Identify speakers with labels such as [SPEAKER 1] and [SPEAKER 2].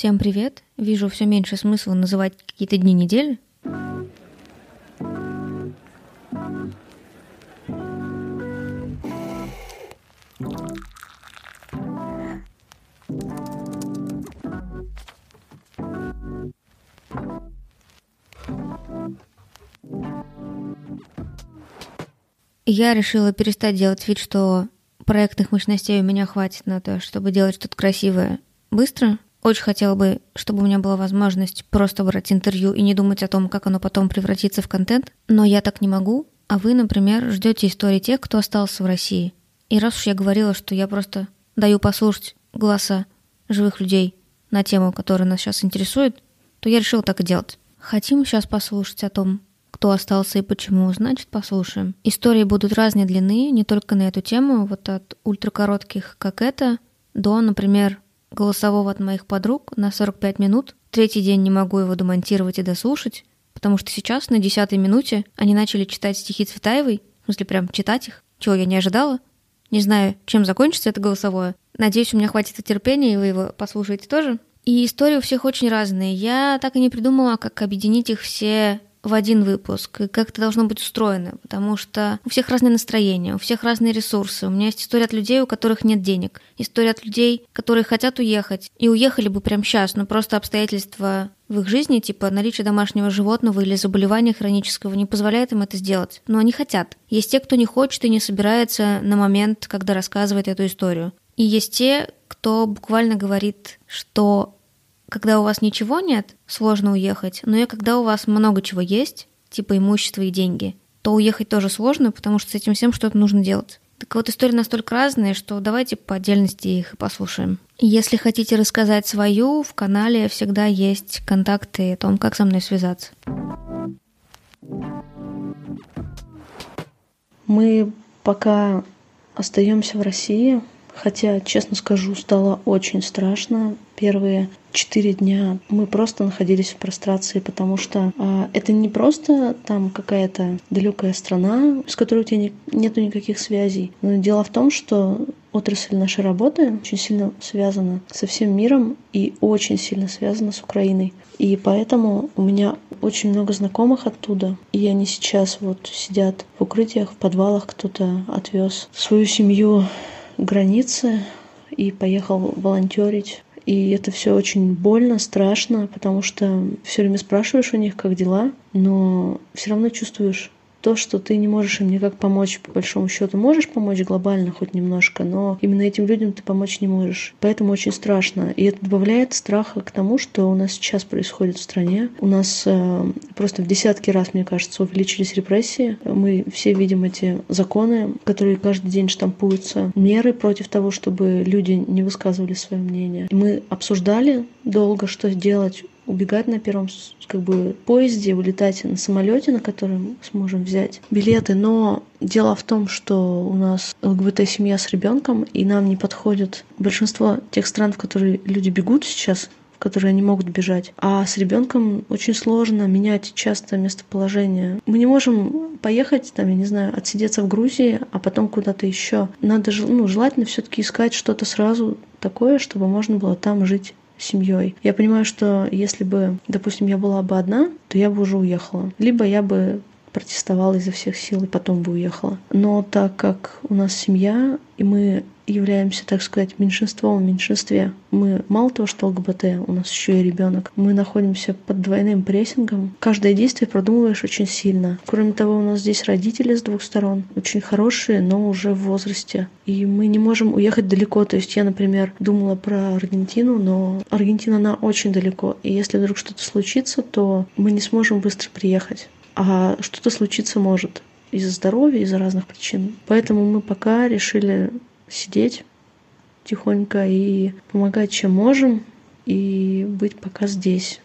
[SPEAKER 1] Всем привет! Вижу все меньше смысла называть какие-то дни недели. Я решила перестать делать вид, что проектных мощностей у меня хватит на то, чтобы делать что-то красивое быстро. Очень хотела бы, чтобы у меня была возможность просто брать интервью и не думать о том, как оно потом превратится в контент. Но я так не могу. А вы, например, ждете истории тех, кто остался в России. И раз уж я говорила, что я просто даю послушать голоса живых людей на тему, которая нас сейчас интересует, то я решила так и делать. Хотим сейчас послушать о том, кто остался и почему, значит, послушаем. Истории будут разной длины, не только на эту тему, вот от ультракоротких, как это, до, например, голосового от моих подруг на 45 минут. Третий день не могу его домонтировать и дослушать, потому что сейчас, на десятой минуте, они начали читать стихи Цветаевой, в смысле, прям читать их, чего я не ожидала. Не знаю, чем закончится это голосовое. Надеюсь, у меня хватит терпения, и вы его послушаете тоже. И истории у всех очень разные. Я так и не придумала, как объединить их все в один выпуск, и как это должно быть устроено, потому что у всех разные настроения, у всех разные ресурсы. У меня есть история от людей, у которых нет денег, история от людей, которые хотят уехать, и уехали бы прямо сейчас, но просто обстоятельства в их жизни, типа наличие домашнего животного или заболевания хронического, не позволяет им это сделать. Но они хотят. Есть те, кто не хочет и не собирается на момент, когда рассказывает эту историю. И есть те, кто буквально говорит, что когда у вас ничего нет, сложно уехать, но и когда у вас много чего есть, типа имущества и деньги, то уехать тоже сложно, потому что с этим всем что-то нужно делать. Так вот, истории настолько разные, что давайте по отдельности их и послушаем. Если хотите рассказать свою, в канале всегда есть контакты о том, как со мной связаться.
[SPEAKER 2] Мы пока остаемся в России, хотя, честно скажу, стало очень страшно. Первые четыре дня мы просто находились в прострации, потому что э, это не просто там какая-то далекая страна, с которой у тебя не, нету никаких связей. Но дело в том, что отрасль нашей работы очень сильно связана со всем миром и очень сильно связана с Украиной. И поэтому у меня очень много знакомых оттуда. И они сейчас вот сидят в укрытиях, в подвалах. Кто-то отвез свою семью границы и поехал волонтерить. И это все очень больно, страшно, потому что все время спрашиваешь у них, как дела, но все равно чувствуешь то, что ты не можешь им никак помочь, по большому счету. Можешь помочь глобально хоть немножко, но именно этим людям ты помочь не можешь. Поэтому очень страшно. И это добавляет страха к тому, что у нас сейчас происходит в стране. У нас э, просто в десятки раз, мне кажется, увеличились репрессии. Мы все видим эти законы, которые каждый день штампуются. Меры против того, чтобы люди не высказывали свое мнение. Мы обсуждали долго, что сделать убегать на первом как бы поезде, улетать на самолете, на котором сможем взять билеты. Но дело в том, что у нас ЛГБТ-семья с ребенком, и нам не подходит большинство тех стран, в которые люди бегут сейчас, в которые они могут бежать. А с ребенком очень сложно менять часто местоположение. Мы не можем поехать, там, я не знаю, отсидеться в Грузии, а потом куда-то еще. Надо, ну, желательно все-таки искать что-то сразу такое, чтобы можно было там жить семьей. Я понимаю, что если бы, допустим, я была бы одна, то я бы уже уехала. Либо я бы протестовала изо всех сил и потом бы уехала. Но так как у нас семья, и мы являемся, так сказать, меньшинством в меньшинстве. Мы мало того, что ЛГБТ, у нас еще и ребенок. Мы находимся под двойным прессингом. Каждое действие продумываешь очень сильно. Кроме того, у нас здесь родители с двух сторон, очень хорошие, но уже в возрасте. И мы не можем уехать далеко. То есть я, например, думала про Аргентину, но Аргентина, она очень далеко. И если вдруг что-то случится, то мы не сможем быстро приехать. А что-то случиться может из-за здоровья, из-за разных причин. Поэтому мы пока решили сидеть тихонько и помогать, чем можем, и быть пока здесь.